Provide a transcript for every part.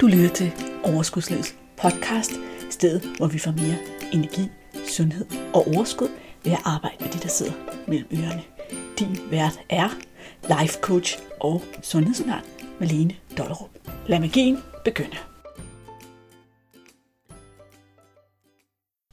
Du lytter til Overskudslivets podcast, stedet hvor vi får mere energi, sundhed og overskud ved at arbejde med de, der sidder mellem ørerne. Din vært er life coach og sundhedsundern Malene Dollerup. Lad magien begynde.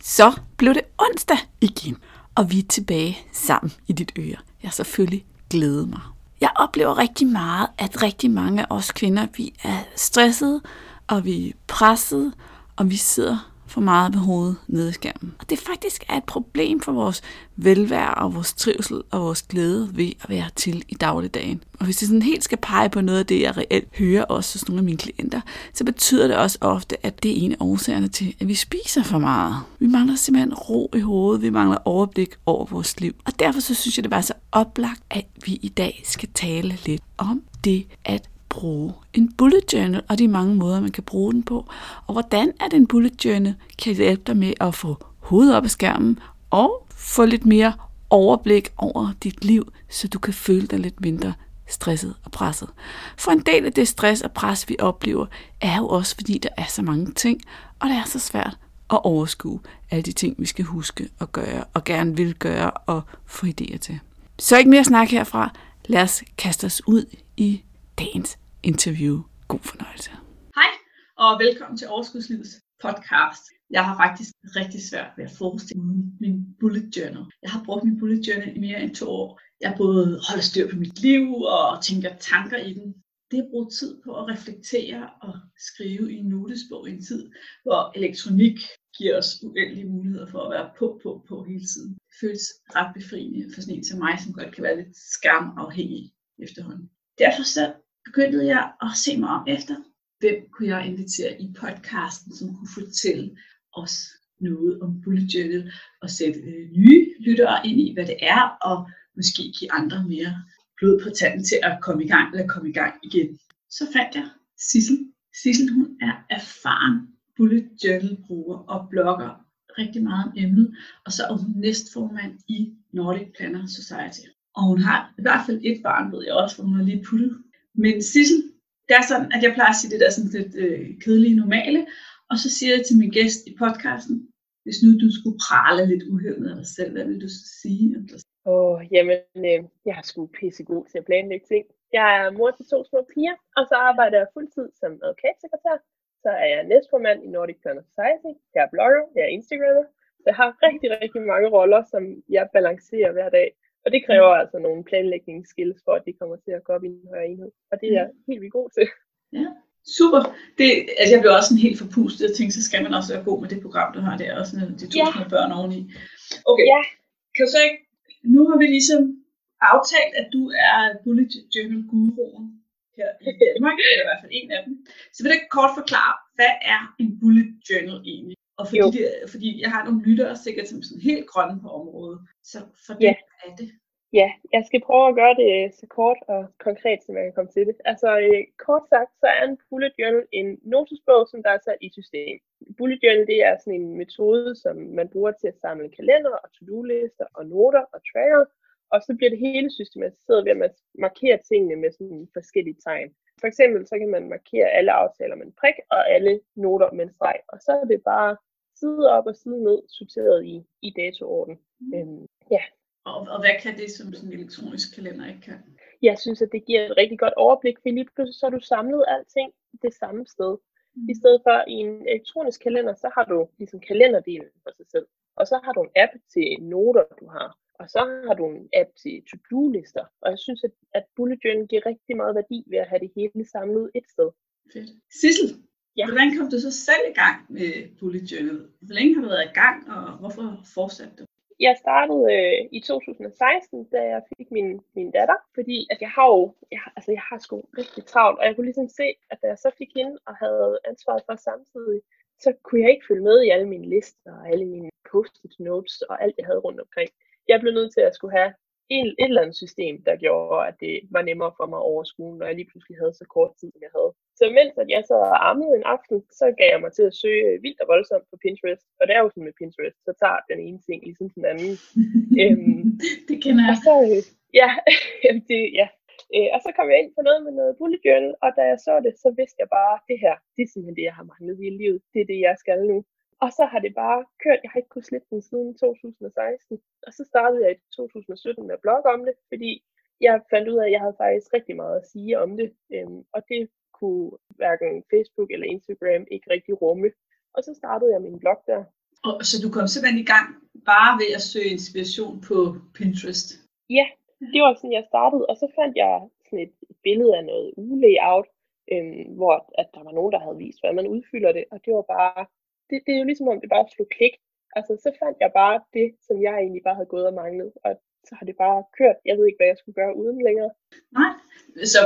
Så blev det onsdag igen, og vi er tilbage sammen i dit øre. Jeg har selvfølgelig glædet mig. Jeg oplever rigtig meget, at rigtig mange af os kvinder, vi er stressede, og vi er pressede, og vi sidder for meget med hovedet nede i skærmen. Og det faktisk er et problem for vores velvære og vores trivsel og vores glæde ved at være til i dagligdagen. Og hvis det sådan helt skal pege på noget af det, jeg reelt hører også hos nogle af mine klienter, så betyder det også ofte, at det er en af årsagerne til, at vi spiser for meget. Vi mangler simpelthen ro i hovedet, vi mangler overblik over vores liv. Og derfor så synes jeg, det var så oplagt, at vi i dag skal tale lidt om det at bruge en bullet journal, og de mange måder, man kan bruge den på. Og hvordan er det en bullet journal kan hjælpe dig med at få hovedet op af skærmen og få lidt mere overblik over dit liv, så du kan føle dig lidt mindre stresset og presset. For en del af det stress og pres, vi oplever, er jo også fordi, der er så mange ting, og det er så svært at overskue alle de ting, vi skal huske at gøre, og gerne vil gøre og få idéer til. Så ikke mere snak herfra. Lad os kaste os ud i dagens interview. God fornøjelse. Hej, og velkommen til Overskudslivets podcast. Jeg har faktisk rigtig svært ved at forestille min bullet journal. Jeg har brugt min bullet journal i mere end to år. Jeg både holder styr på mit liv og tænker tanker i den. Det er brugt tid på at reflektere og skrive i en notesbog i en tid, hvor elektronik giver os uendelige muligheder for at være på, på, på hele tiden. Det føles ret befriende for sådan en som mig, som godt kan være lidt skamafhængig efterhånden. Derfor så begyndte jeg at se mig om efter, hvem kunne jeg invitere i podcasten, som kunne fortælle os noget om bullet journal og sætte øh, nye lyttere ind i, hvad det er, og måske give andre mere blod på tanden til at komme i gang eller komme i gang igen. Så fandt jeg Sissel. Sissel hun er erfaren bullet journal bruger og blogger rigtig meget om emnet, og så er hun næstformand i Nordic Planner Society. Og hun har i hvert fald et barn, ved jeg også, hvor hun har lige puttet men Sissel, det er sådan, at jeg plejer at sige det der sådan lidt øh, kedelige normale, og så siger jeg til min gæst i podcasten, hvis nu du skulle prale lidt uhemmet af dig selv, hvad vil du så sige om dig Åh, oh, jamen, øh, jeg er sgu pissegod til at planlægge ting. Jeg er mor til to små piger, og så arbejder jeg fuldtid som advokatsekretær. Så er jeg næstformand i Nordic Planner Society. Jeg er blogger, jeg er instagrammer. Så jeg har rigtig, rigtig mange roller, som jeg balancerer hver dag. Og det kræver mm. altså nogle planlægningsskills for, at det kommer til at gå op i en højere enhed. Og det er jeg helt vildt god til. Ja, super. Det, altså jeg bliver også sådan helt forpustet og tænkte, så skal man også være god med det program, du har der, og sådan de to ja. små børn oveni. Okay, ja. kan du så ikke, nu har vi ligesom aftalt, at du er bullet journal guruen her i Danmark, eller i hvert fald en af dem. Så vil du kort forklare, hvad er en bullet journal egentlig? Og fordi, det, fordi jeg har nogle lyttere sikkert som sådan helt grønne på området, så for det ja. er det. Ja, jeg skal prøve at gøre det så kort og konkret, som jeg kan komme til det. Altså øh, kort sagt, så er en bullet journal en notesbog, som der er sat i system. Bullet journal det er sådan en metode, som man bruger til at samle kalender og to-do-lister og noter og tracker, og så bliver det hele systematiseret ved at man markerer tingene med sådan forskellige tegn. For eksempel så kan man markere alle aftaler med en prik og alle noter med en streg, og så er det bare side op og side ned sorteret i, i datoorden. Mm. Øhm, ja. Og, og hvad kan det, som sådan en elektronisk kalender ikke kan? Jeg synes, at det giver et rigtig godt overblik, for lige pludselig så har du samlet alting det samme sted. Mm. I stedet for i en elektronisk kalender, så har du ligesom kalenderdelen for sig selv. Og så har du en app til noter, du har. Og så har du en app til to-do-lister. Og jeg synes, at, at bullet journal giver rigtig meget værdi ved at have det hele samlet et sted. Fedt. Sissel, ja. hvordan kom du så selv i gang med bullet journal? Hvor længe har du været i gang, og hvorfor fortsatte du? Jeg startede øh, i 2016, da jeg fik min, min datter, fordi at jeg har jo, jeg, altså jeg har sgu rigtig travlt, og jeg kunne ligesom se, at da jeg så fik hende og havde ansvaret for samtidig, så kunne jeg ikke følge med i alle mine lister og alle mine post-it notes og alt, jeg havde rundt omkring jeg blev nødt til at skulle have en, et eller andet system, der gjorde, at det var nemmere for mig over skolen, når jeg lige pludselig havde så kort tid, som jeg havde. Så mens at jeg sad og armede en aften, så gav jeg mig til at søge vildt og voldsomt på Pinterest. Og det er jo sådan med Pinterest, så tager den ene ting ligesom den anden. øhm, det kender jeg. Og så, øh, ja, det, ja. Øh, og så kom jeg ind på noget med noget bullet journal, og da jeg så det, så vidste jeg bare, det her, det er simpelthen det, jeg har manglet i livet. Det er det, jeg skal nu. Og så har det bare kørt. Jeg har ikke kunnet slippe den siden 2016. Og så startede jeg i 2017 med at blogge om det, fordi jeg fandt ud af, at jeg havde faktisk rigtig meget at sige om det. Øhm, og det kunne hverken Facebook eller Instagram ikke rigtig rumme. Og så startede jeg min blog der. Og, så du kom simpelthen i gang bare ved at søge inspiration på Pinterest? Ja, det var sådan, jeg startede. Og så fandt jeg sådan et, et billede af noget ugelayout, øhm, hvor at der var nogen, der havde vist, hvordan man udfylder det. Og det var bare, det, det er jo ligesom om det bare slog klik. Altså, så fandt jeg bare det, som jeg egentlig bare havde gået og manglet. Og så har det bare kørt. Jeg ved ikke, hvad jeg skulle gøre uden længere. Nej, så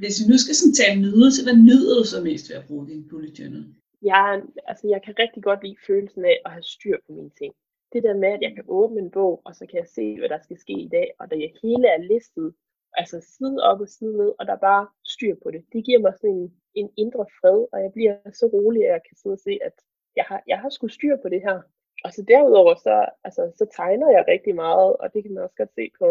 hvis vi nu skal sådan tage nydelse, hvad nyder du så mest ved at bruge din bullet journal? Jeg, altså, jeg kan rigtig godt lide følelsen af at have styr på mine ting. Det der med, at jeg kan åbne en bog, og så kan jeg se, hvad der skal ske i dag, og det hele er listet, altså side op og side ned, og der er bare styr på det. Det giver mig sådan en, en indre fred, og jeg bliver så rolig, at jeg kan sidde og se, at jeg har, jeg har sgu styr på det her. Og så derudover, så, altså, så tegner jeg rigtig meget, og det kan man også godt se på,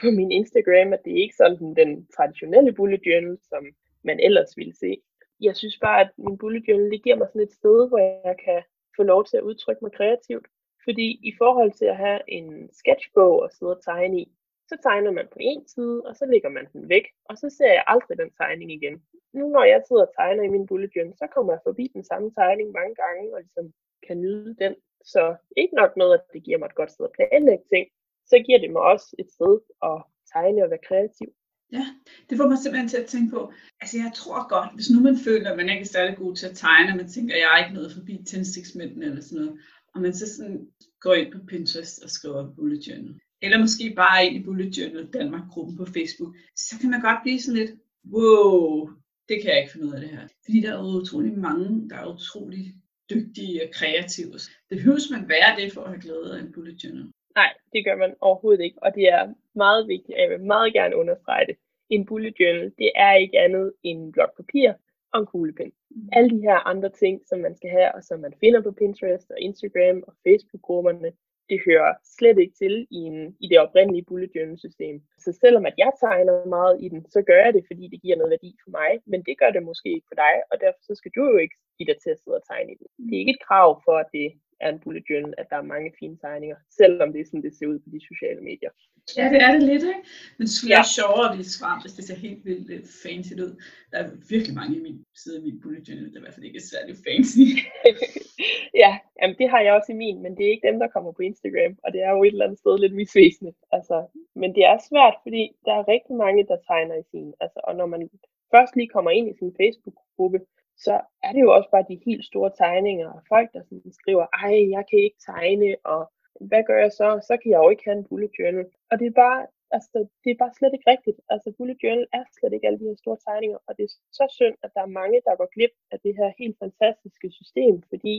på min Instagram, at det er ikke sådan den traditionelle bullet journal, som man ellers ville se. Jeg synes bare, at min bullet journal, det giver mig sådan et sted, hvor jeg kan få lov til at udtrykke mig kreativt. Fordi i forhold til at have en sketchbog og sidde og tegne i, så tegner man på en side, og så lægger man den væk, og så ser jeg aldrig den tegning igen. Nu når jeg sidder og tegner i min bullet journal, så kommer jeg forbi den samme tegning mange gange, og ligesom kan nyde den så ikke nok med, at det giver mig et godt sted at planlægge ting, så giver det mig også et sted at tegne og være kreativ. Ja, det får mig simpelthen til at tænke på, altså jeg tror godt, hvis nu man føler, at man ikke er særlig god til at tegne, og man tænker, at jeg er ikke nået forbi tændstiksmændene eller sådan noget, og man så sådan går ind på Pinterest og skriver bullet journal, eller måske bare ind i Bullet Journal Danmark-gruppen på Facebook, så kan man godt blive sådan lidt, wow, det kan jeg ikke finde ud af det her. Fordi der er utrolig mange, der er utrolig dygtige og kreative. Det behøver man være det for at have glæde af en bullet journal. Nej, det gør man overhovedet ikke, og det er meget vigtigt, og jeg vil meget gerne understrege det. En bullet journal, det er ikke andet end en blok papir og en kuglepen. Mm. Alle de her andre ting, som man skal have, og som man finder på Pinterest og Instagram og Facebook-grupperne, det hører slet ikke til i, en, i det oprindelige bullet journal system. Så selvom at jeg tegner meget i den, så gør jeg det, fordi det giver noget værdi for mig, men det gør det måske ikke for dig, og derfor så skal du jo ikke give dig til at sidde og tegne i den. Det er ikke et krav for, at det er en bullet journal, at der er mange fine tegninger, selvom det er sådan, det ser ud på de sociale medier. Ja, det er det lidt, ikke? Men det skulle ja. være sjovere at vise frem, hvis det ser helt vildt lidt fancy ud. Der er virkelig mange i min side af min bullet journal, der er i hvert fald ikke er særlig fancy. ja, jamen det har jeg også i min, men det er ikke dem, der kommer på Instagram, og det er jo et eller andet sted lidt misvisende. Altså, men det er svært, fordi der er rigtig mange, der tegner i sin. Altså, og når man først lige kommer ind i sin Facebook-gruppe, så er det jo også bare de helt store tegninger, og folk, der sådan skriver, ej, jeg kan ikke tegne, og hvad gør jeg så? Så kan jeg jo ikke have en bullet journal. Og det er bare, altså, det er bare slet ikke rigtigt. Altså, bullet journal er slet ikke alle de her store tegninger, og det er så synd, at der er mange, der går glip af det her helt fantastiske system, fordi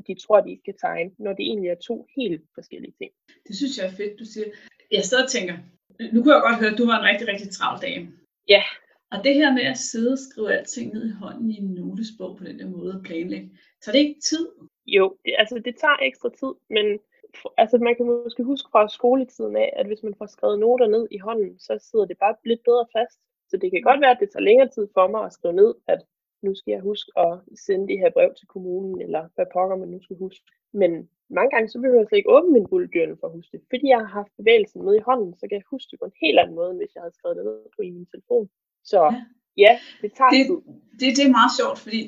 at de tror, at de skal tegne, når det egentlig er to helt forskellige ting. Det synes jeg er fedt, du siger. Jeg sidder og tænker, nu kunne jeg godt høre, at du var en rigtig, rigtig travl dame. Ja, og det her med at sidde og skrive alting ned i hånden i en notesbog på den der måde at planlægge, tager det ikke tid? Jo, det, altså det tager ekstra tid, men altså man kan måske huske fra skoletiden af, at hvis man får skrevet noter ned i hånden, så sidder det bare lidt bedre fast. Så det kan godt være, at det tager længere tid for mig at skrive ned, at nu skal jeg huske at sende det her brev til kommunen, eller hvad pokker man nu skal huske. Men mange gange, så behøver jeg slet ikke åbne min bullet journal for at huske det. Fordi jeg har haft bevægelsen med i hånden, så kan jeg huske det på en helt anden måde, end hvis jeg havde skrevet det ned på i min telefon. Så ja, ja det tager det, tid. Det, det er meget sjovt, fordi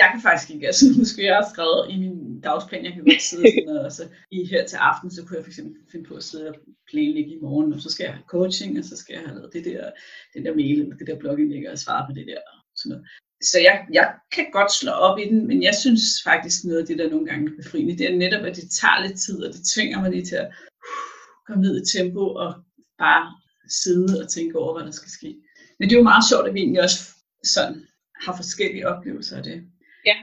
jeg kan faktisk ikke, altså huske, jeg har skrevet i min dagsplan, jeg kan godt sidde sådan, og så i her til aften, så kunne jeg fx finde på at sidde og planlægge i morgen, og så skal jeg have coaching, og så skal jeg have lavet det der, den der mail, eller det der blogindlæg, og svare på det der, sådan noget. Så jeg, jeg kan godt slå op i den, men jeg synes faktisk noget af det, der nogle gange er befriende, det er netop, at det tager lidt tid, og det tvinger mig lige til at uh, komme ned i tempo, og bare sidde og tænke over, hvad der skal ske. Men det er jo meget sjovt, at vi egentlig også sådan har forskellige oplevelser af det. Ja,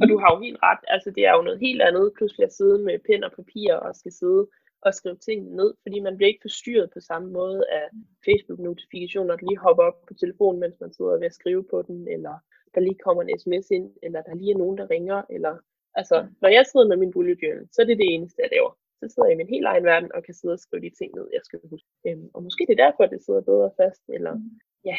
og du har jo helt ret. Altså, det er jo noget helt andet pludselig at sidde med pen og papir og skal sidde og skrive tingene ned, fordi man bliver ikke forstyrret på samme måde af Facebook-notifikationer, der lige hopper op på telefonen, mens man sidder ved at skrive på den, eller der lige kommer en sms ind, eller der lige er nogen, der ringer, eller altså, når jeg sidder med min bullet journal, så er det det eneste, jeg laver. Så sidder jeg i min helt egen verden og kan sidde og skrive de ting ned, jeg skal huske. Øhm, og måske det er derfor, at det sidder bedre fast, eller Ja,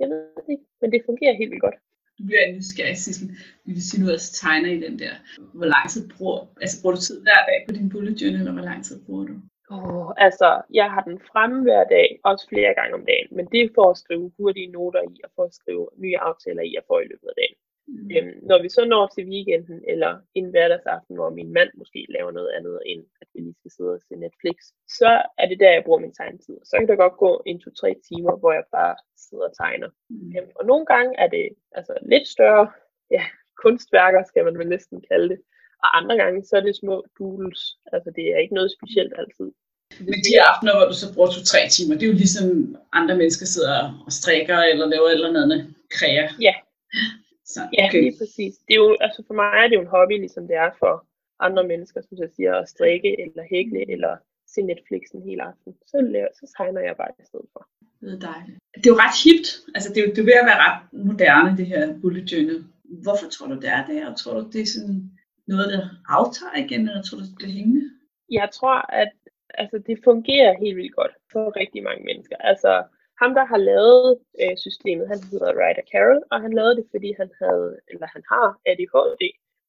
jeg ved det ikke, men det fungerer helt vildt godt. Du bliver nysgerrig, Sissel. Vi vil sige, nu at tegner i den der. Hvor lang tid bruger, altså bruger du tid hver dag på din bullet journal, eller hvor lang tid bruger du? Oh, altså, jeg har den fremme hver dag, også flere gange om dagen, men det er for at skrive hurtige noter i, og for at skrive nye aftaler i, og for i løbet af dagen. Mm. Øhm, når vi så når til weekenden, eller en hverdagsaften, hvor min mand måske laver noget andet, end at vi lige skal sidde og se Netflix, så er det der, jeg bruger min tegnetid. Så kan der godt gå en, to, tre timer, hvor jeg bare sidder og tegner. Mm. Øhm, og nogle gange er det altså lidt større, ja, kunstværker skal man vel næsten kalde det. Og andre gange, så er det små doodles. Altså, det er ikke noget specielt altid. Men de aftener, hvor du så bruger to-tre timer, det er jo ligesom andre mennesker sidder og strikker eller laver eller andet kræer. Ja, så, okay. Ja, lige præcis. Det er jo, altså for mig er det jo en hobby, ligesom det er for andre mennesker, som jeg siger, at strikke eller hækle eller se Netflix en hel aften. Så, laver, så tegner jeg bare i stedet for. Det er dejligt. Det er jo ret hipt. Altså det er jo det er ved at være ret moderne, det her bullet journal. Hvorfor tror du, det er det? Og tror du, det er sådan noget, der aftager igen, eller tror du, det bliver hængende? Jeg tror, at altså, det fungerer helt vildt godt for rigtig mange mennesker. Altså, ham, der har lavet øh, systemet, han hedder Ryder Carroll, og han lavede det, fordi han havde, eller han har ADHD,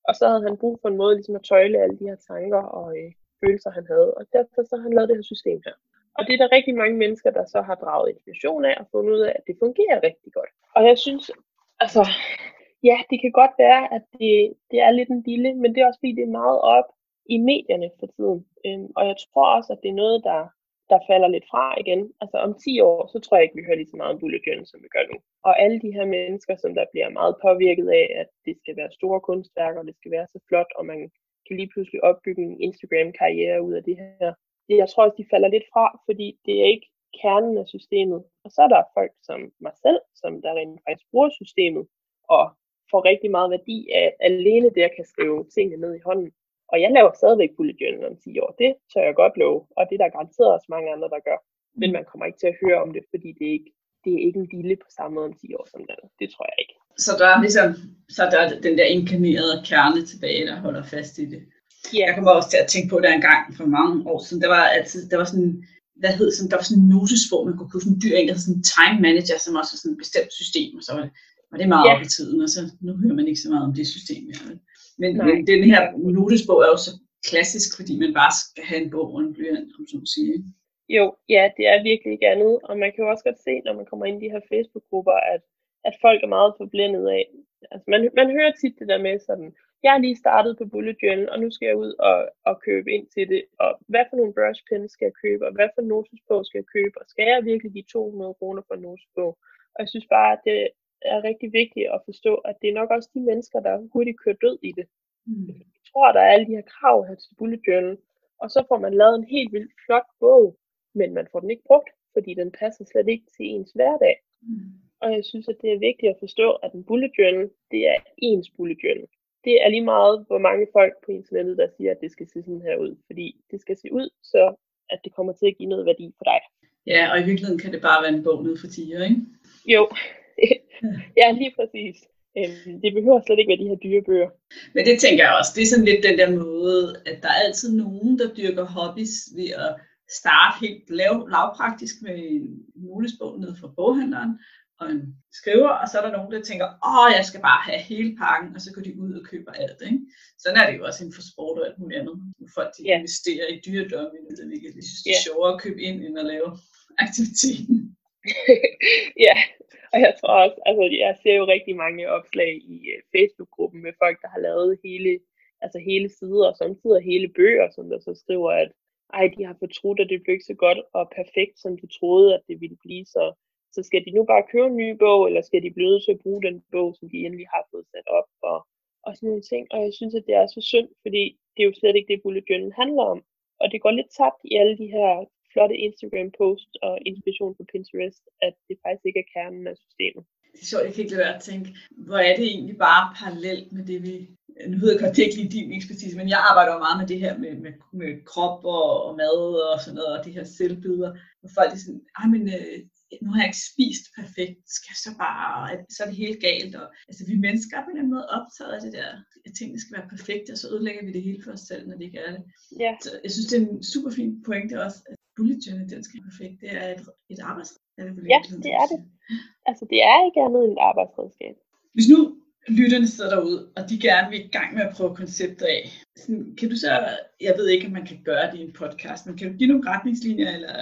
og så havde han brug for en måde ligesom at tøjle alle de her tanker og øh, følelser, han havde, og derfor så har han lavet det her system her. Og det er der rigtig mange mennesker, der så har draget inspiration af og fundet ud af, at det fungerer rigtig godt. Og jeg synes, altså, ja, det kan godt være, at det, det er lidt en lille, men det er også fordi, det er meget op i medierne for tiden. Øhm, og jeg tror også, at det er noget, der der falder lidt fra igen. Altså om 10 år, så tror jeg ikke, vi hører lige så meget om bullet journal, som vi gør nu. Og alle de her mennesker, som der bliver meget påvirket af, at det skal være store kunstværker, og det skal være så flot, og man kan lige pludselig opbygge en Instagram-karriere ud af det her. Jeg tror også, de falder lidt fra, fordi det er ikke kernen af systemet. Og så er der folk som mig selv, som der rent faktisk bruger systemet, og får rigtig meget værdi af alene det, at kan skrive tingene ned i hånden. Og jeg laver stadigvæk bullet journal om 10 år. Det tør jeg godt love, og det er der garanteret også mange andre, der gør. Men man kommer ikke til at høre om det, fordi det er ikke, det er ikke en dille på samme måde om 10 år som den. Det tror jeg ikke. Så der er ligesom, så der er den der inkarnerede kerne tilbage, der holder fast i det. Yeah. Jeg kommer også til at tænke på det en gang for mange år siden. Der var altid, der var sådan, hvad hed sådan, der var sådan en notesbog, man kunne købe sådan en dyr en, der sådan en time manager, som også var sådan et bestemt system, og så var det, var det meget yeah. op i tiden, og så nu hører man ikke så meget om det system mere. Men, men den her notesbog er jo så klassisk, fordi man bare skal have en bog og en blyant, om så sige. Jo, ja, det er virkelig ikke andet. Og man kan jo også godt se, når man kommer ind i de her Facebook-grupper, at, at folk er meget forblændet af. Altså, man, man hører tit det der med sådan, jeg er lige startet på bullet journal, og nu skal jeg ud og, og købe ind til det, og hvad for nogle brush pens skal jeg købe, og hvad for en notesbog skal jeg købe, og skal jeg virkelig give 200 kroner for en notesbog? Og jeg synes bare, at det, er rigtig vigtigt at forstå, at det er nok også de mennesker, der hurtigt kører død i det. Mm. Jeg tror, der er alle de her krav her til bullet journal, og så får man lavet en helt vildt flot bog, men man får den ikke brugt, fordi den passer slet ikke til ens hverdag. Mm. Og jeg synes, at det er vigtigt at forstå, at en bullet journal, det er ens bullet journal. Det er lige meget, hvor mange folk på internettet, der siger, at det skal se sådan her ud. Fordi det skal se ud, så at det kommer til at give noget værdi for dig. Ja, og i virkeligheden kan det bare være en bog ned for tiger, ikke? Jo, ja, lige præcis. Øhm, det behøver slet ikke være de her dyre bøger. Men det tænker jeg også. Det er sådan lidt den der måde, at der er altid nogen, der dyrker hobbies ved at starte helt lav, lavpraktisk med en notesbog ned fra boghandleren og en skriver, og så er der nogen, der tænker, åh, jeg skal bare have hele pakken, og så går de ud og køber alt. Ikke? Sådan er det jo også inden for sport og alt muligt andet. Folk de yeah. investerer i dyredomme, det de synes, det er yeah. sjovere at købe ind, end at lave aktiviteten. ja, og jeg tror også, altså jeg ser jo rigtig mange opslag i øh, Facebook-gruppen med folk, der har lavet hele, altså hele sider, og samtidig hele bøger, som der så skriver, at ej, de har fortrudt, at det blev ikke så godt og perfekt, som de troede, at det ville blive. Så, så skal de nu bare købe en ny bog, eller skal de blive nødt til at bruge den bog, som de endelig har fået sat op, og, og sådan nogle ting. Og jeg synes, at det er så synd, fordi det er jo slet ikke det, bullet journal handler om. Og det går lidt tabt i alle de her flotte Instagram-posts og inspiration på Pinterest, at det faktisk ikke er kernen af systemet. Det er sjovt, jeg kan ikke lade være at tænke, hvor er det egentlig bare parallelt med det, vi... Nu ved jeg godt, det er ikke lige din ekspertise, men jeg arbejder jo meget med det her med, med, med krop og, og mad og sådan noget, og de her selvbilleder, hvor folk er sådan, ej, men øh, nu har jeg ikke spist perfekt, skal jeg så bare, så er det helt galt. Og, altså, vi mennesker er på en måde optaget af det der, at tingene skal være perfekte, og så ødelægger vi det hele for os selv, når det ikke er det. Ja. Så jeg synes, det er en super fin pointe også, bullet journal, den skal være perfekt. Det er et, et arbejds, det ja, det er det. Altså, det er ikke andet end et arbejdsredskab. Hvis nu lytterne sidder derude, og de gerne vil i gang med at prøve konceptet af, sådan, kan du så, jeg ved ikke, om man kan gøre det i en podcast, men kan du give nogle retningslinjer, eller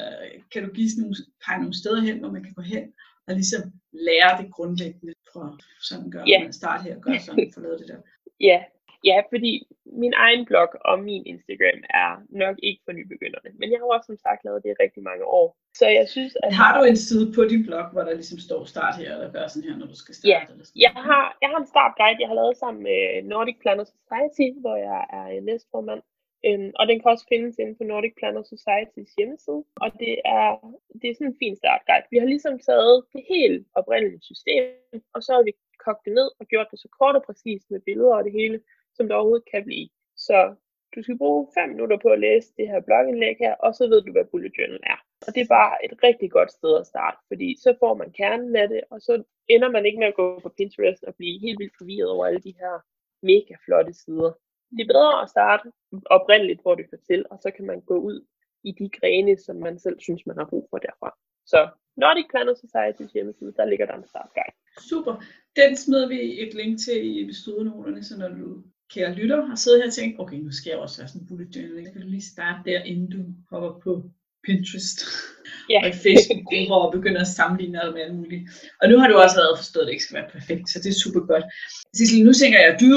kan du give sådan nogle, pege nogle steder hen, hvor man kan gå hen og ligesom lære det grundlæggende fra sådan gør yeah. man start her og gør sådan, for lavet det der. Ja, Ja, fordi min egen blog og min Instagram er nok ikke for nybegynderne. Men jeg har også som sagt lavet det i rigtig mange år. Så jeg synes, at... Har du en side på din blog, hvor der ligesom står start her, eller gør sådan her, når du skal starte? Ja, eller sådan jeg, har, jeg har en startguide, jeg har lavet sammen med Nordic Planner Society, hvor jeg er næstformand. Øhm, og den kan også findes inde på Nordic Planner Society's hjemmeside. Og det er, det er sådan en fin startguide. Vi har ligesom taget det helt oprindelige system, og så har vi kogt det ned og gjort det så kort og præcist med billeder og det hele, som det overhovedet kan blive. Så du skal bruge 5 minutter på at læse det her blogindlæg her, og så ved du, hvad bullet journal er. Og det er bare et rigtig godt sted at starte, fordi så får man kernen af det, og så ender man ikke med at gå på Pinterest og blive helt vildt forvirret over alle de her mega flotte sider. Det er bedre at starte oprindeligt, hvor det kan til, og så kan man gå ud i de grene, som man selv synes, man har brug for derfra. Så Nordic Planner Society's hjemmeside, der ligger der en startguide. Super. Den smider vi et link til i episodenoterne, så når du kære lytter har siddet her og tænkt, okay, nu skal jeg også have sådan en bullet journal. Så kan du lige starte der, inden du hopper på Pinterest yeah. og Facebook-grupper og begynder at sammenligne alt med alt muligt. Og nu har du også allerede forstået, at det ikke skal være perfekt, så det er super godt. Cecil, nu tænker jeg, at du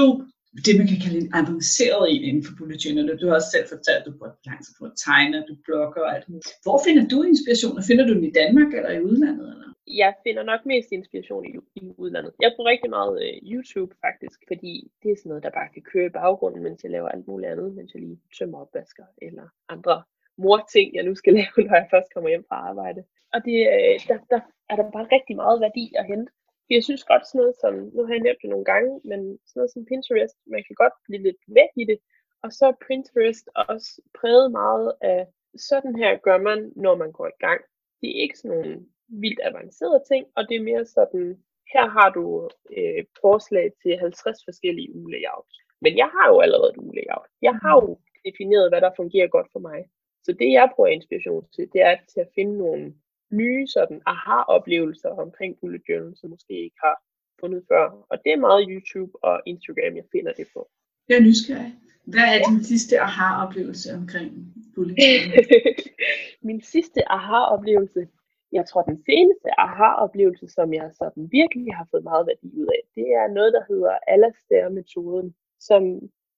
det, man kan kalde en avanceret en inden for bullet journal. Du har også selv fortalt, at du bruger lang tid på at tegne, du blogger og alt muligt. Hvor finder du inspiration? Finder du den i Danmark eller i udlandet? Eller? Jeg finder nok mest inspiration i, i udlandet. Jeg bruger rigtig meget øh, YouTube faktisk, fordi det er sådan noget, der bare kan køre i baggrunden, mens jeg laver alt muligt andet, mens jeg lige tømmer opvasker eller andre morting, jeg nu skal lave, når jeg først kommer hjem fra arbejde. Og det, øh, der, der er der bare rigtig meget værdi at hente. For jeg synes godt sådan noget som, nu har jeg nævnt det nogle gange, men sådan noget som Pinterest, man kan godt blive lidt væk i det. Og så er Pinterest også præget meget af, sådan her gør man, når man går i gang. Det er ikke sådan nogle vildt avancerede ting, og det er mere sådan, her har du øh, forslag til 50 forskellige ugelayout. Men jeg har jo allerede et ugelayout. Jeg har jo defineret, hvad der fungerer godt for mig. Så det jeg bruger inspiration til, det er til at finde nogle nye sådan aha-oplevelser omkring bullet journal, som måske ikke har fundet før. Og det er meget YouTube og Instagram, jeg finder det på. Jeg er nysgerrig. Hvad er din sidste aha-oplevelse omkring bullet journal? Min sidste aha-oplevelse, jeg tror, den seneste aha-oplevelse, som jeg sådan virkelig har fået meget værdi ud af, det er noget, der hedder Alastair-metoden, som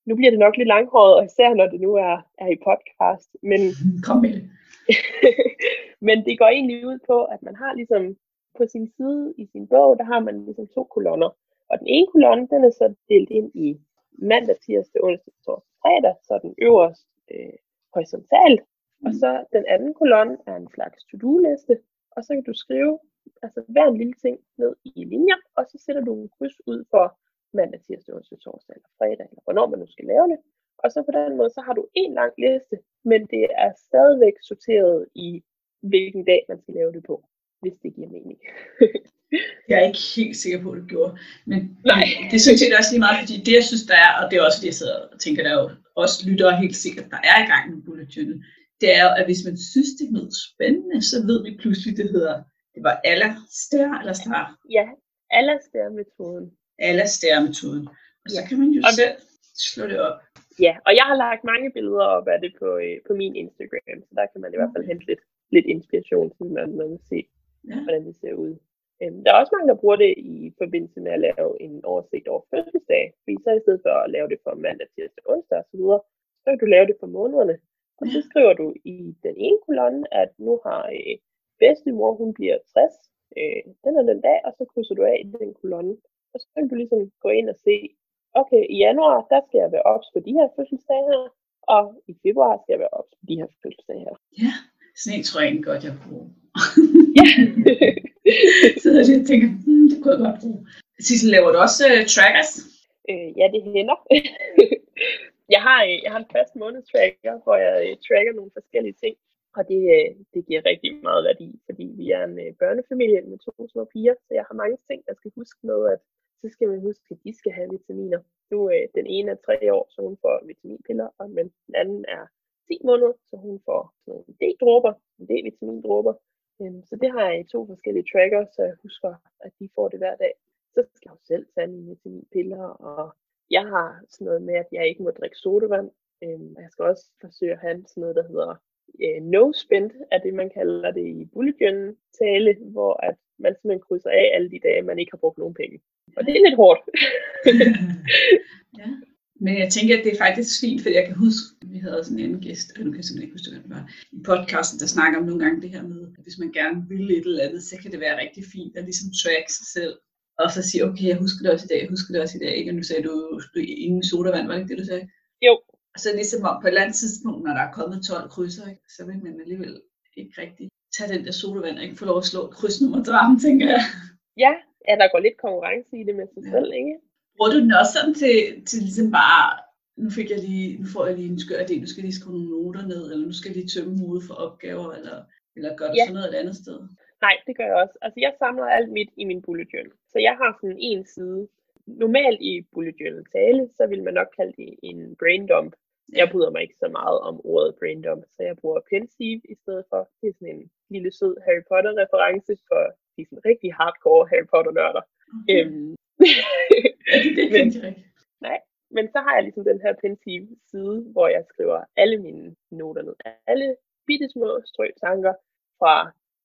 nu bliver det nok lidt langhåret, og især når det nu er, er i podcast. Men, Kom med det. men det går egentlig ud på, at man har ligesom på sin side i sin bog, der har man ligesom to kolonner. Og den ene kolonne, den er så delt ind i mandag, tirsdag, onsdag, torsdag, fredag, så den øverst øh, horisontalt. Og så den anden kolonne er en slags to-do-liste, og så kan du skrive altså hver en lille ting ned i linjer, og så sætter du en kryds ud for mandag, tirsdag, onsdag, torsdag eller fredag, eller hvornår man nu skal lave det. Og så på den måde, så har du en lang liste, men det er stadigvæk sorteret i, hvilken dag man skal lave det på, hvis det giver mening. jeg er ikke helt sikker på, at det gjorde. Men Nej. det synes jeg også lige meget, fordi det, jeg synes, der er, og det er også det, jeg sidder og tænker, der er jo også lyttere helt sikkert, der er i gang med bullet journal, det er jo, at hvis man synes, det er noget spændende, så ved vi pludselig, det hedder, det var Alastair eller Star? Ja, Alastair-metoden. Alastair-metoden. Og så ja. kan man jo og selv slå det op. Ja, og jeg har lagt mange billeder op af det på, øh, på min Instagram, så der kan man i hvert fald hente lidt, lidt inspiration, så man, man kan se, ja. hvordan det ser ud. Øhm, der er også mange, der bruger det i forbindelse med at lave en oversigt over fødselsdag, fordi så i stedet for at lave det for mandag, tirsdag, onsdag osv., så kan du lave det for månederne, og så skriver du i den ene kolonne, at nu har øh, bedstemor, hun bliver 60, øh, den er den dag, og så krydser du af i den kolonne. Og så kan du ligesom gå ind og se, okay, i januar, der skal jeg være ops på de her fødselsdage her, og i februar skal jeg være ops på de her fødselsdage her. Ja, sådan en tror jeg egentlig godt, jeg bruger. ja. så jeg tænker, hmm, det kunne jeg godt bruge. Sissel, laver du også uh, trackers? Øh, ja, det hænder. jeg har, øh, jeg har en fast månedstracker, hvor jeg øh, tracker nogle forskellige ting, og det, øh, det giver rigtig meget værdi, fordi vi er en børnefamilie med to små piger, så jeg har mange ting, jeg skal huske med, at så skal man huske, at de skal have vitaminer. Nu den ene er tre år, så hun får vitaminpiller, og men den anden er 10 måneder, så hun får nogle D-dråber, D-vitamindråber. Øhm, så det har jeg i to forskellige tracker, så jeg husker, at de får det hver dag. Så skal jeg jo selv tage mine vitaminpiller, og jeg har sådan noget med, at jeg ikke må drikke sodavand. Øhm, jeg skal også forsøge at have sådan noget, der hedder øh, no spend, er det man kalder det i bullet tale, hvor at man simpelthen krydser af alle de dage, man ikke har brugt nogen penge. Og det er lidt hårdt. ja. Men jeg tænker, at det er faktisk fint, for jeg kan huske, vi havde sådan en gæst, og nu kan jeg simpelthen ikke huske, hvad det var, i podcasten, der snakker om nogle gange det her med, at hvis man gerne vil et eller andet, så kan det være rigtig fint at ligesom track sig selv, og så sige, okay, jeg husker det også i dag, jeg husker det også i dag, ikke? Og nu sagde du, du ingen sodavand, var det ikke det, du sagde? Jo. Og så ligesom om på et eller andet tidspunkt, når der er kommet 12 krydser, ikke? så vil man alligevel ikke rigtig tage den der sodavand og ikke få lov at slå kryds nummer 13, tænker jeg. Ja, ja, der går lidt konkurrence i det med sig ja. selv, ikke? Bruger du den også sådan til, til ligesom bare, nu, fik jeg lige, nu får jeg lige en skør idé, nu skal jeg lige skrive nogle noter ned, eller nu skal jeg lige tømme hovedet for opgaver, eller, eller gør du ja. sådan noget et andet sted? Nej, det gør jeg også. Altså, jeg samler alt mit i min bullet journal. Så jeg har sådan en side. Normalt i bullet journal tale, så vil man nok kalde det en brain dump. Jeg bryder mig ikke så meget om ordet brain dump, så jeg bruger pensive i stedet for. Det er sådan en lille sød Harry Potter reference for de sådan rigtig hardcore Harry Potter nørder. Okay. Øhm, det men, ikke. Nej, men så har jeg ligesom den her pensive side, hvor jeg skriver alle mine noter ned. Alle bitte små strøtanker fra,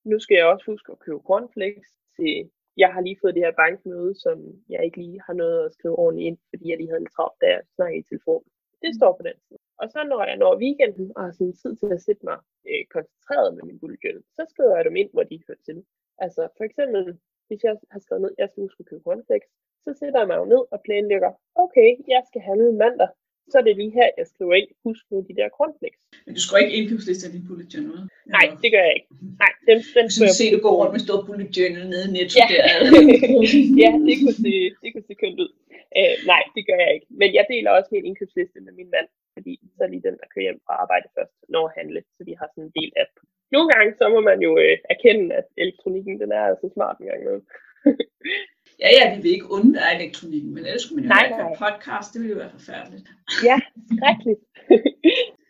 nu skal jeg også huske at købe cornflakes, til jeg har lige fået det her bankmøde, som jeg ikke lige har noget at skrive ordentligt ind, fordi jeg lige havde lidt travlt, da jeg snakkede i telefonen. Det står på den side. Og så når jeg når weekenden og har sådan tid til at sætte mig øh, koncentreret med min bullet journal, så skriver jeg dem ind, hvor de hører til. Altså for eksempel, hvis jeg har skrevet ned, at jeg skal huske at købe cornflakes, så sætter jeg mig jo ned og planlægger, okay, jeg skal handle mandag, så er det lige her, jeg skriver ind, husk nu de der cornflakes. Men du skriver ikke indkøbsliste af din bullet journal, Nej, det gør jeg ikke. Nej, dem, dem jeg synes, se, du går rundt med stor bullet journal nede i netto ja. der. ja, det kunne se, det kunne se kønt ud. Uh, nej, det gør jeg ikke. Men jeg deler også min indkøbsliste med min mand, fordi så er lige den, der kører hjem fra arbejde først, når handle. Så vi har sådan en del af Nogle gange, så må man jo uh, erkende, at elektronikken, den er altså smart en gang imellem. Ja, ja, vi vil ikke undvære elektronikken, men ellers skulle man jo nej, ikke have podcast, det ville jo være forfærdeligt. Ja, skrækkeligt.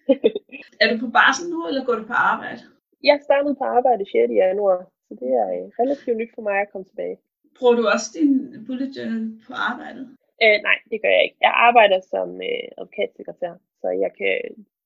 er du på barsel nu, eller går du på arbejde? Jeg startede på arbejde 6. januar, så det er øh, relativt nyt for mig at komme tilbage. Bruger du også din bullet journal på arbejdet? Øh, nej, det gør jeg ikke. Jeg arbejder som øh, advokatsekretær, så jeg kan,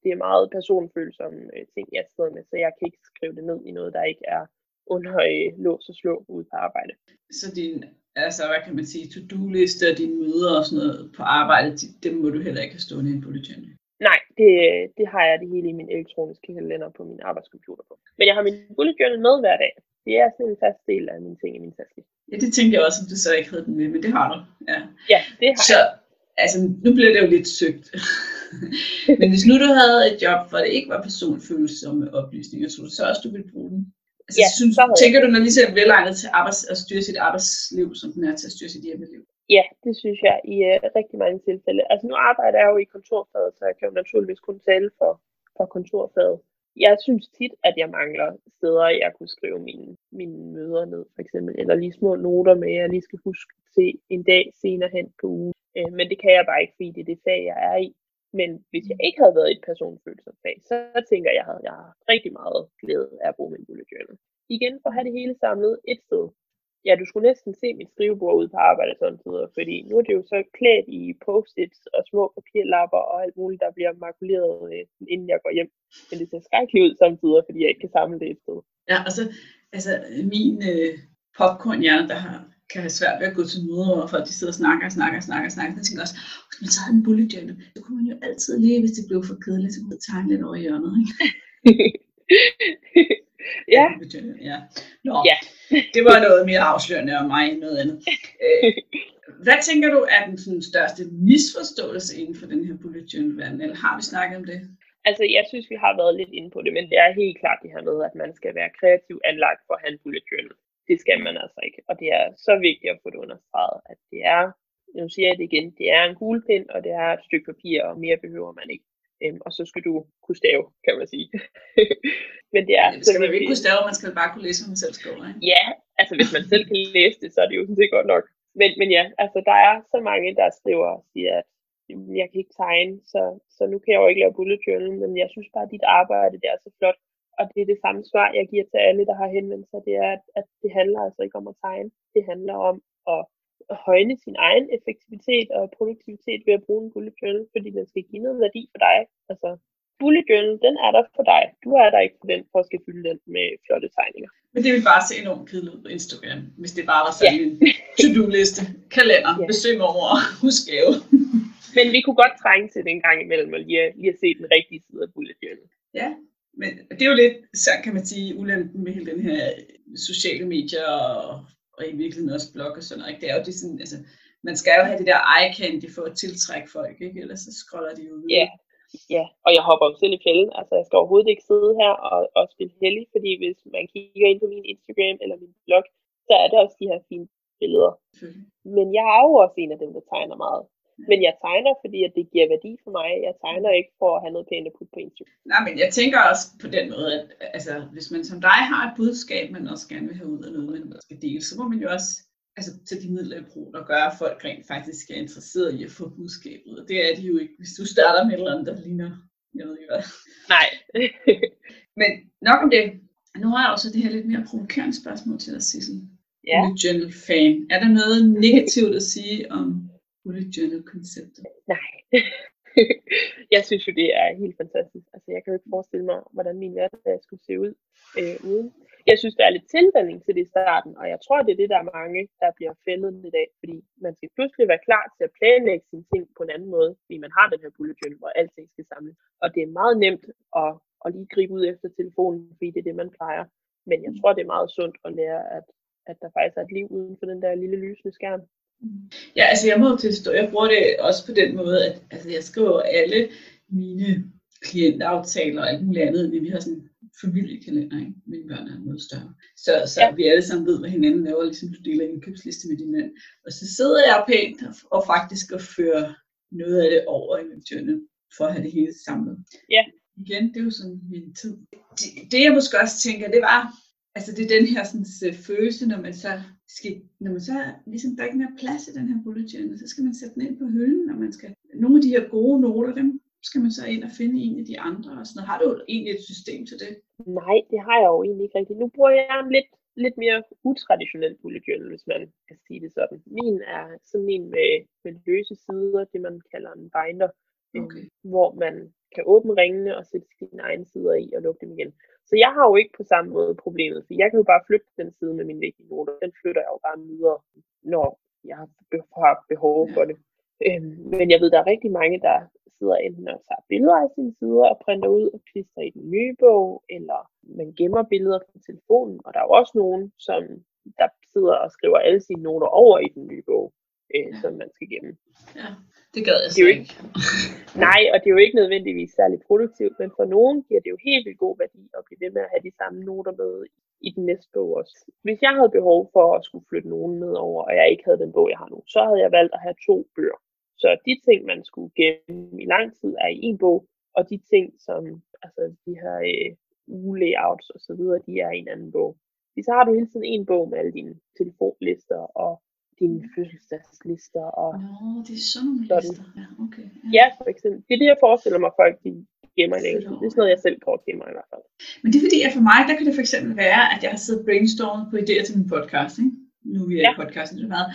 det er meget personfølsomme øh, ting, jeg sidder med, så jeg kan ikke skrive det ned i noget, der ikke er under øh, lås og slå ude på arbejde. Så din altså, hvad kan man sige, to-do-liste og dine møder og sådan noget på arbejdet, dem må du heller ikke have stående i en bullet journal? Nej, det, det har jeg det hele i min elektroniske kalender på min arbejdscomputer på. Men jeg har min bullet journal med hver dag. Det er sådan en fast del af mine ting i min taske. Ja, det tænkte jeg også, om du så ikke havde den med, men det har du. Ja, ja det har så, jeg. Altså, nu bliver det jo lidt søgt. men hvis nu du havde et job, hvor det ikke var personfølsomme oplysninger, så du så også, du ville bruge den? Altså, ja, synes, tænker du, når lige så velegnet til arbejds, at styre sit arbejdsliv, som den er til at styre sit hjemmeliv? Ja, det synes jeg i uh, rigtig mange tilfælde. Altså nu arbejder jeg jo i kontorfaget, så jeg kan jo naturligvis kun tale for, for kontorfaget. Jeg synes tit, at jeg mangler steder, jeg kunne skrive mine, mine møder ned, for eksempel. Eller lige små noter med, jeg lige skal huske til en dag senere hen på ugen. Uh, men det kan jeg bare ikke, fordi det er det fag, jeg er i. Men hvis jeg ikke havde været i et personfølsomt fag, så tænker jeg, at jeg har rigtig meget glæde af at bruge min bullet journal. Igen for at have det hele samlet et sted. Ja, du skulle næsten se mit skrivebord ude på arbejde sådan samtidig, fordi nu er det jo så klædt i post-its og små papirlapper og alt muligt, der bliver makuleret, øh, inden jeg går hjem. Men det ser skrækkeligt ud samtidig, fordi jeg ikke kan samle det et sted. Ja, og så altså, min øh, popcornhjerne, der har kan have svært ved at gå til møder, og folk de sidder og snakker og snakker og snakker og snakker. Jeg tænker også, hvis man tager en bullet journal, så kunne man jo altid lige, hvis det blev for kedeligt, så kunne man tegne lidt over i hjørnet. Ikke? ja. ja. Nå, ja. det var noget mere afslørende om mig end noget andet. Øh, hvad tænker du er den sådan, største misforståelse inden for den her bullet journal verden, eller har vi snakket om det? Altså, jeg synes, vi har været lidt inde på det, men det er helt klart det her med, at man skal være kreativ anlagt for at have en bullet journal det skal man altså ikke. Og det er så vigtigt at få det understreget, at det er, nu siger jeg det igen, det er en kuglepind, og det er et stykke papir, og mere behøver man ikke. Øhm, og så skal du kunne stave, kan man sige. men det er ja, det skal man ikke kunne stave, man skal bare kunne læse, hvad man selv skriver. Ikke? Ja, altså hvis man selv kan læse det, så er det jo sådan set godt nok. Men, men ja, altså der er så mange, der skriver og siger, at jeg kan ikke tegne, så, så nu kan jeg jo ikke lave bullet journal, men jeg synes bare, at dit arbejde det er så flot. Og det er det samme svar, jeg giver til alle, der har henvendt sig, det er, at, at det handler altså ikke om at tegne. Det handler om at højne sin egen effektivitet og produktivitet ved at bruge en bullet journal, fordi den skal give noget værdi for dig. Altså, bullet journal, den er der for dig. Du er der ikke for den, for at skal fylde den med flotte tegninger. Men det vil bare se enormt kedeligt ud på Instagram, hvis det bare var sådan ja. en to-do-liste, kalender, ja. besøg over, husk gave. Men vi kunne godt trænge til det en gang imellem, og lige, lige at se den rigtige side af bullet journal. Ja, men det er jo lidt, så kan man sige, ulempen med hele den her sociale medier og, og i virkeligheden også blog og sådan noget. Ikke? Det er jo det sådan, altså, man skal jo have det der eye candy for at tiltrække folk, ikke? ellers så scroller de jo ud. Ja, ja, og jeg hopper jo selv i fælden. Altså, jeg skal overhovedet ikke sidde her og, og spille heldig, fordi hvis man kigger ind på min Instagram eller min blog, så er der også de her fine billeder. Men jeg er jo også en af dem, der tegner meget. Men jeg tegner, fordi at det giver værdi for mig. Jeg tegner ikke for at have noget pænt at putte på Instagram. Nej, men jeg tænker også på den måde, at altså, hvis man som dig har et budskab, man også gerne vil have ud af noget, man skal dele, så må man jo også altså, tage de midler i brug, der gør, at folk rent faktisk er interesseret i at få budskabet. Og det er de jo ikke, hvis du starter med et eller andet, der ligner, jeg ved ikke hvad. Nej. men nok om det. Nu har jeg også det her lidt mere provokerende spørgsmål til dig, Sissel. Ja. Journal fan. Er der noget negativt at sige om bullet konceptet? Nej. jeg synes jo, det er helt fantastisk. Altså, jeg kan jo ikke forestille mig, hvordan min hverdag skulle se ud øh, uden. Jeg synes, der er lidt tilvænding til det i starten, og jeg tror, det er det, der er mange, der bliver fældet i dag, fordi man skal pludselig være klar til at planlægge sine ting på en anden måde, fordi man har den her bullet journal, hvor alting skal samles. Og det er meget nemt at, at lige gribe ud efter telefonen, fordi det er det, man plejer. Men jeg tror, det er meget sundt at lære, at, at der faktisk er et liv uden for den der lille lysende skærm. Ja, altså jeg må tilstå, jeg bruger det også på den måde, at altså, jeg skriver alle mine klientaftaler og alt muligt andet, vi har sådan en familiekalender, ikke? mine børn er noget større. Så, så ja. vi alle sammen ved, hvad hinanden laver, ligesom du deler en indkøbsliste med din mand. Og så sidder jeg pænt og, og faktisk og fører noget af det over i min journal, for at have det hele samlet. Ja. Igen, det er jo sådan min tid. Det, det jeg måske også tænker, det var, altså det er den her sådan, følelse, når man så skal, når man så ligesom der er ikke mere plads i den her bullet journal, så skal man sætte den ind på hylden, og man skal, nogle af de her gode noter, dem skal man så ind og finde en af de andre, og sådan noget. Har du egentlig et system til det? Nej, det har jeg jo egentlig ikke rigtigt. Nu bruger jeg en lidt, lidt mere utraditionel bullet journal, hvis man kan sige det sådan. Min er sådan en med, med løse sider, det man kalder en binder, okay. hvor man kan åbne ringene og sætte sine egne sider i og lukke dem igen. Så jeg har jo ikke på samme måde problemet, for jeg kan jo bare flytte den side med mine vigtige noter. Den flytter jeg jo bare videre, når jeg har behov for det. Øhm, men jeg ved, der er rigtig mange, der sidder enten og tager billeder af sine sider og printer ud og klister i den nye bog, eller man gemmer billeder på telefonen. Og der er jo også nogen, som der sidder og skriver alle sine noter over i den nye bog, øh, ja. som man skal gemme. Ja, det gør jeg det er jo ikke. Nej, og det er jo ikke nødvendigvis særlig produktivt, men for nogen giver det jo helt vildt god værdi at blive ved med at have de samme noter med i den næste bog også. Hvis jeg havde behov for at skulle flytte nogen med over, og jeg ikke havde den bog, jeg har nu, så havde jeg valgt at have to bøger. Så de ting, man skulle gemme i lang tid, er i en bog, og de ting, som altså de her øh, ugelayouts og så videre, de er i en anden bog. Så har du hele tiden en bog med alle dine telefonlister og dine fødselsdagslister. Og Nå, det er sådan nogle sådan. lister. Ja, okay. Ja. ja, for eksempel. Det er det, jeg forestiller mig, folk de gemmer i. Det er sådan noget, jeg selv går gemmer i hvert fald. Men det er fordi, at for mig, der kan det for eksempel være, at jeg har siddet brainstormet på idéer til min podcast. Ikke? Nu er jeg ja. i podcasten så meget.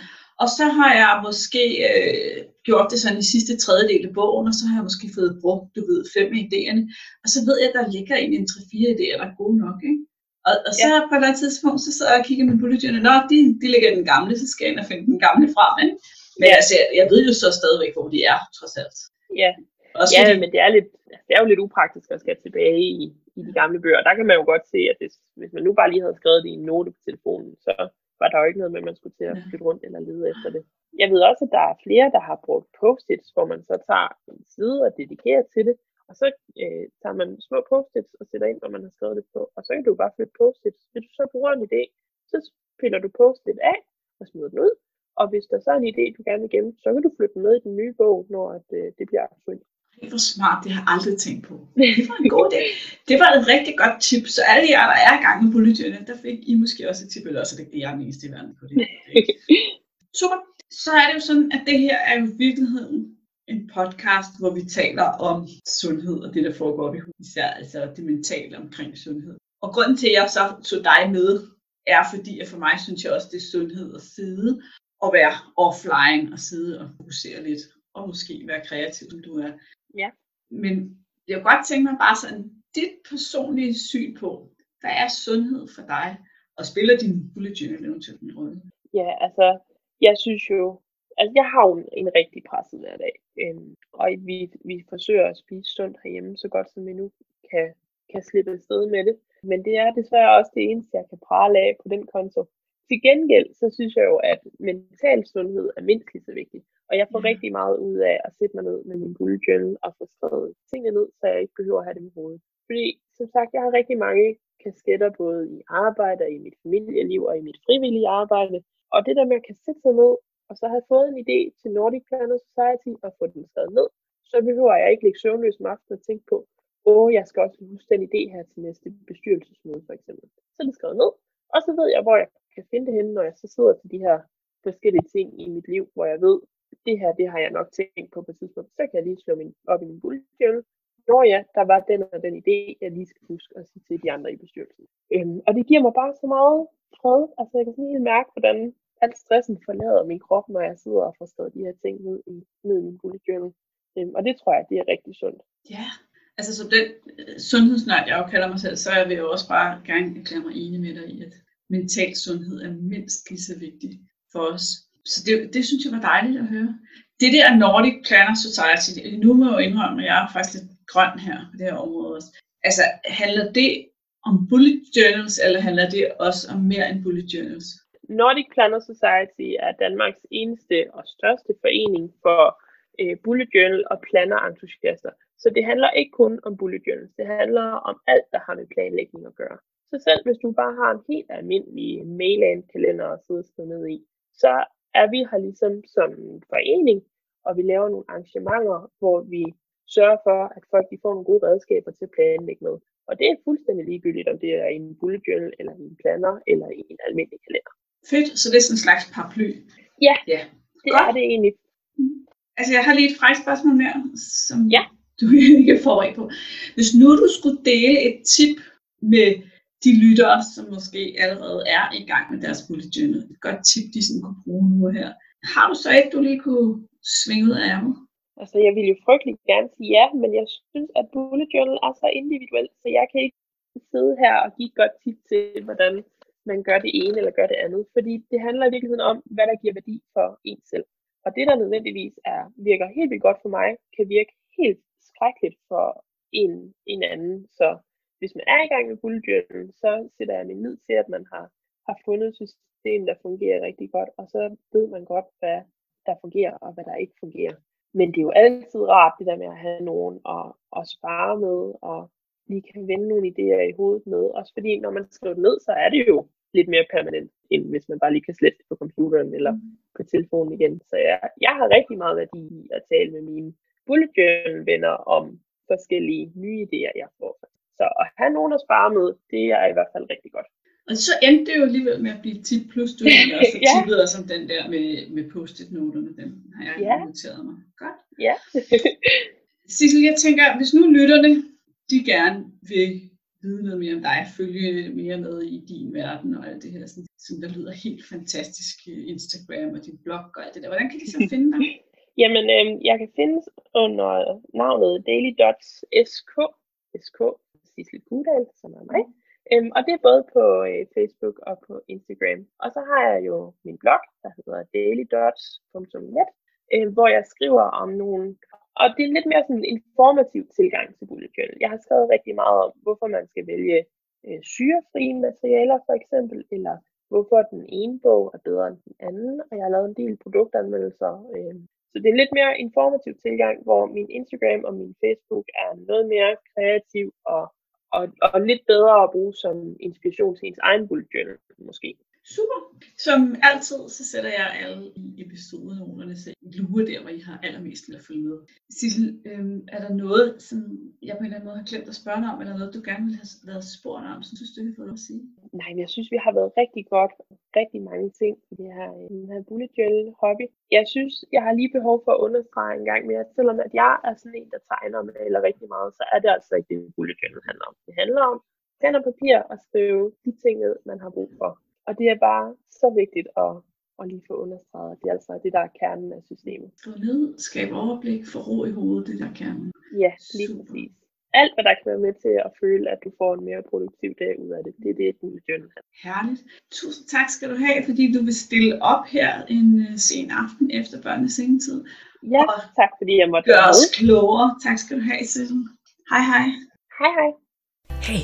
Og så har jeg måske øh, gjort det sådan i sidste tredjedel af bogen, og så har jeg måske fået brugt, du ved, fem af idéerne. Og så ved jeg, at der ligger egentlig en tre-fire idéer, der er gode nok, ikke? Og, og så ja. på et eller andet tidspunkt, så sidder jeg og kigger med bullet journal, Nå, de, de ligger i den gamle, så skal jeg ind og finde den gamle frem, ikke? Men altså, jeg ved jo så stadigvæk, hvor de er, trods alt. Ja, Også ja fordi... men det er, lidt, det er jo lidt upraktisk at skal tilbage i, i de gamle bøger. Der kan man jo godt se, at hvis, hvis man nu bare lige havde skrevet det i en note på telefonen, så var der jo ikke noget med, at man skulle til at flytte rundt eller lede efter det. Jeg ved også, at der er flere, der har brugt post-its, hvor man så tager en side og dedikerer til det, og så øh, tager man små post-its og sætter ind, hvor man har skrevet det på, og så kan du bare flytte post-its. Hvis du så bruger en idé, så piller du post-it af og smider den ud, og hvis der så er en idé, du gerne vil gemme, så kan du flytte den med i den nye bog, når at, øh, det bliver aktuelt. Det var smart, det har jeg aldrig tænkt på. Det var en god idé. Det var et rigtig godt tip, så alle jer, der er i gang med politikerne, der fik I måske også et tip, eller også det jeg er eneste i verden på det. Super. Så er det jo sådan, at det her er jo virkeligheden en podcast, hvor vi taler om sundhed og det, der foregår i især altså det mentale omkring sundhed. Og grunden til, at jeg så tog dig med, er fordi, at for mig synes jeg også, det er sundhed at sidde og være offline og sidde og fokusere lidt, og måske være kreativ, som du er. Ja. Men jeg kunne godt tænke mig bare sådan dit personlige syn på, hvad er sundhed for dig, og spiller din bullet journal eventuelt en rolle? Ja, altså, jeg synes jo, altså jeg har jo en, en rigtig presset hverdag, øhm, og vi, vi forsøger at spise sundt herhjemme, så godt som vi nu kan, kan slippe afsted med det. Men det er desværre også det eneste, jeg kan prale af på den konto. Til gengæld, så synes jeg jo, at mental sundhed er mindst lige så vigtigt. Og jeg får ja. rigtig meget ud af at sætte mig ned med min bullet journal og få skrevet tingene ned, så jeg ikke behøver at have dem i hovedet. Fordi, som sagt, jeg har rigtig mange kasketter, både i arbejde og i mit familieliv og i mit frivillige arbejde. Og det der med at kan sætte sig ned, og så have fået en idé til Nordic Planner Society og få den skrevet ned, så behøver jeg ikke ligge søvnløs om aftenen og tænke på, åh, jeg skal også huske den idé her til næste bestyrelsesmøde for eksempel. Så er det skrevet ned, og så ved jeg, hvor jeg kan finde det henne, når jeg så sidder til de her forskellige ting i mit liv, hvor jeg ved, det her, det har jeg nok tænkt på på et tidspunkt. Så kan jeg lige slå min, op i min bullet journal. Nå ja, der var den og den idé, jeg lige skal huske at sige til de andre i bestyrelsen. Øhm, og det giver mig bare så meget fred. Altså jeg kan sådan helt mærke, hvordan al stressen forlader min krop, når jeg sidder og får skrevet de her ting ned i, ned i min bullet journal. Øhm, og det tror jeg, det er rigtig sundt. Ja, altså som den øh, sundhedsnørd, jeg jo kalder mig selv, så er jeg jo også bare gerne erklære mig enig med dig i, at mental sundhed er mindst lige så vigtig for os. Så det, det synes jeg var dejligt at høre. Det der Nordic Planner Society, nu må jeg jo indrømme, at jeg er faktisk lidt grøn her på det her område også. Altså, handler det om bullet journals, eller handler det også om mere end bullet journals? Nordic Planner Society er Danmarks eneste og største forening for øh, bullet journal og planner entusiaster. Så det handler ikke kun om bullet journals, det handler om alt, der har med planlægning at gøre. Så selv hvis du bare har en helt almindelig mail kalender at sidde og ned i, så er vi her ligesom som forening, og vi laver nogle arrangementer, hvor vi sørger for, at folk de får nogle gode redskaber til at planlægge med. Og det er fuldstændig ligegyldigt, om det er i en bullet journal, eller i en planner, eller i en almindelig kalender. Fedt, så det er sådan en slags paraply. Ja, ja. det Godt. er det egentlig. Mm. Altså jeg har lige et frækt spørgsmål mere, som ja. du ikke får af på. Hvis nu du skulle dele et tip med de lyttere, som måske allerede er i gang med deres bullet journal, et godt tip, de sådan kunne bruge nu her. Har du så et, du lige kunne svinge ud af ærmet? Altså, jeg vil jo frygtelig gerne sige ja, men jeg synes, at bullet journal er så individuelt, så jeg kan ikke sidde her og give et godt tip til, hvordan man gør det ene eller gør det andet. Fordi det handler i virkeligheden om, hvad der giver værdi for en selv. Og det, der nødvendigvis er, virker helt vildt godt for mig, kan virke helt skrækkeligt for en, en anden. Så hvis man er i gang med bullet journal, så sætter jeg min lid til, at man har, har fundet et system, der fungerer rigtig godt, og så ved man godt, hvad der fungerer og hvad der ikke fungerer. Men det er jo altid rart, det der med at have nogen at, at spare med, og lige kan vende nogle idéer i hovedet med. Også fordi, når man skriver det ned, så er det jo lidt mere permanent, end hvis man bare lige kan slette det på computeren eller mm. på telefonen igen. Så jeg, jeg har rigtig meget værdi i at tale med mine bullet journal venner om forskellige nye idéer, jeg får. Så at have nogen at spare med, det er i hvert fald rigtig godt. Og så endte det jo alligevel med at blive tip plus, du har også ja. tippet os om den der med, med post-it-noterne, den har jeg ja. noteret mig. Godt. Ja. Sissel, jeg tænker, hvis nu lytterne, de gerne vil vide noget mere om dig, følge mere med i din verden og alt det her, sådan, som der lyder helt fantastisk, øh, Instagram og din blog og alt det der. Hvordan kan de så finde dig? Jamen, øh, jeg kan findes under navnet daily.sk, sk, Sissel Gudal, som er mig. Øhm, og det er både på øh, Facebook og på Instagram. Og så har jeg jo min blog, der hedder dailydots.net, øh, hvor jeg skriver om nogle... Og det er lidt mere sådan en informativ tilgang til bullet journal. Jeg har skrevet rigtig meget om, hvorfor man skal vælge øh, syrefrie materialer for eksempel, eller hvorfor den ene bog er bedre end den anden, og jeg har lavet en del produktanmeldelser. Øh. Så det er en lidt mere informativ tilgang, hvor min Instagram og min Facebook er noget mere kreativ og og, og lidt bedre at bruge som inspiration til ens egen bullet journal, måske. Super. Som altid, så sætter jeg alle i episodenoterne, så I lurer der, hvor I har allermest til at følge med. Sissel, øhm, er der noget, som jeg på en eller anden måde har glemt at spørge dig om, eller noget, du gerne ville have været spurgt om, som du synes, du kan få at sige? nej, men jeg synes, vi har været rigtig godt, rigtig mange ting i det her, øh, den her bullet journal hobby. Jeg synes, jeg har lige behov for at understrege en gang mere, at selvom at jeg er sådan en, der tegner og maler rigtig meget, så er det altså ikke det, bullet journal handler om. Det handler om pen og papir og skrive de ting ned, man har brug for. Og det er bare så vigtigt at, at lige få understreget, at det er altså det, der er kernen af systemet. Skriv ned, skab overblik, få ro i hovedet, det der er kernen. Ja, lige Super. præcis. Alt, hvad der kan være med til at føle, at du får en mere produktiv dag ud af det, det er det, et bullet journal om. Herligt. Tusind tak skal du have, fordi du vil stille op her en øh, sen aften efter børnenes sengetid. Ja, Og tak fordi jeg måtte Gør os klogere. Tak skal du have, Sissel. Hej hej. Hej hej. Hey,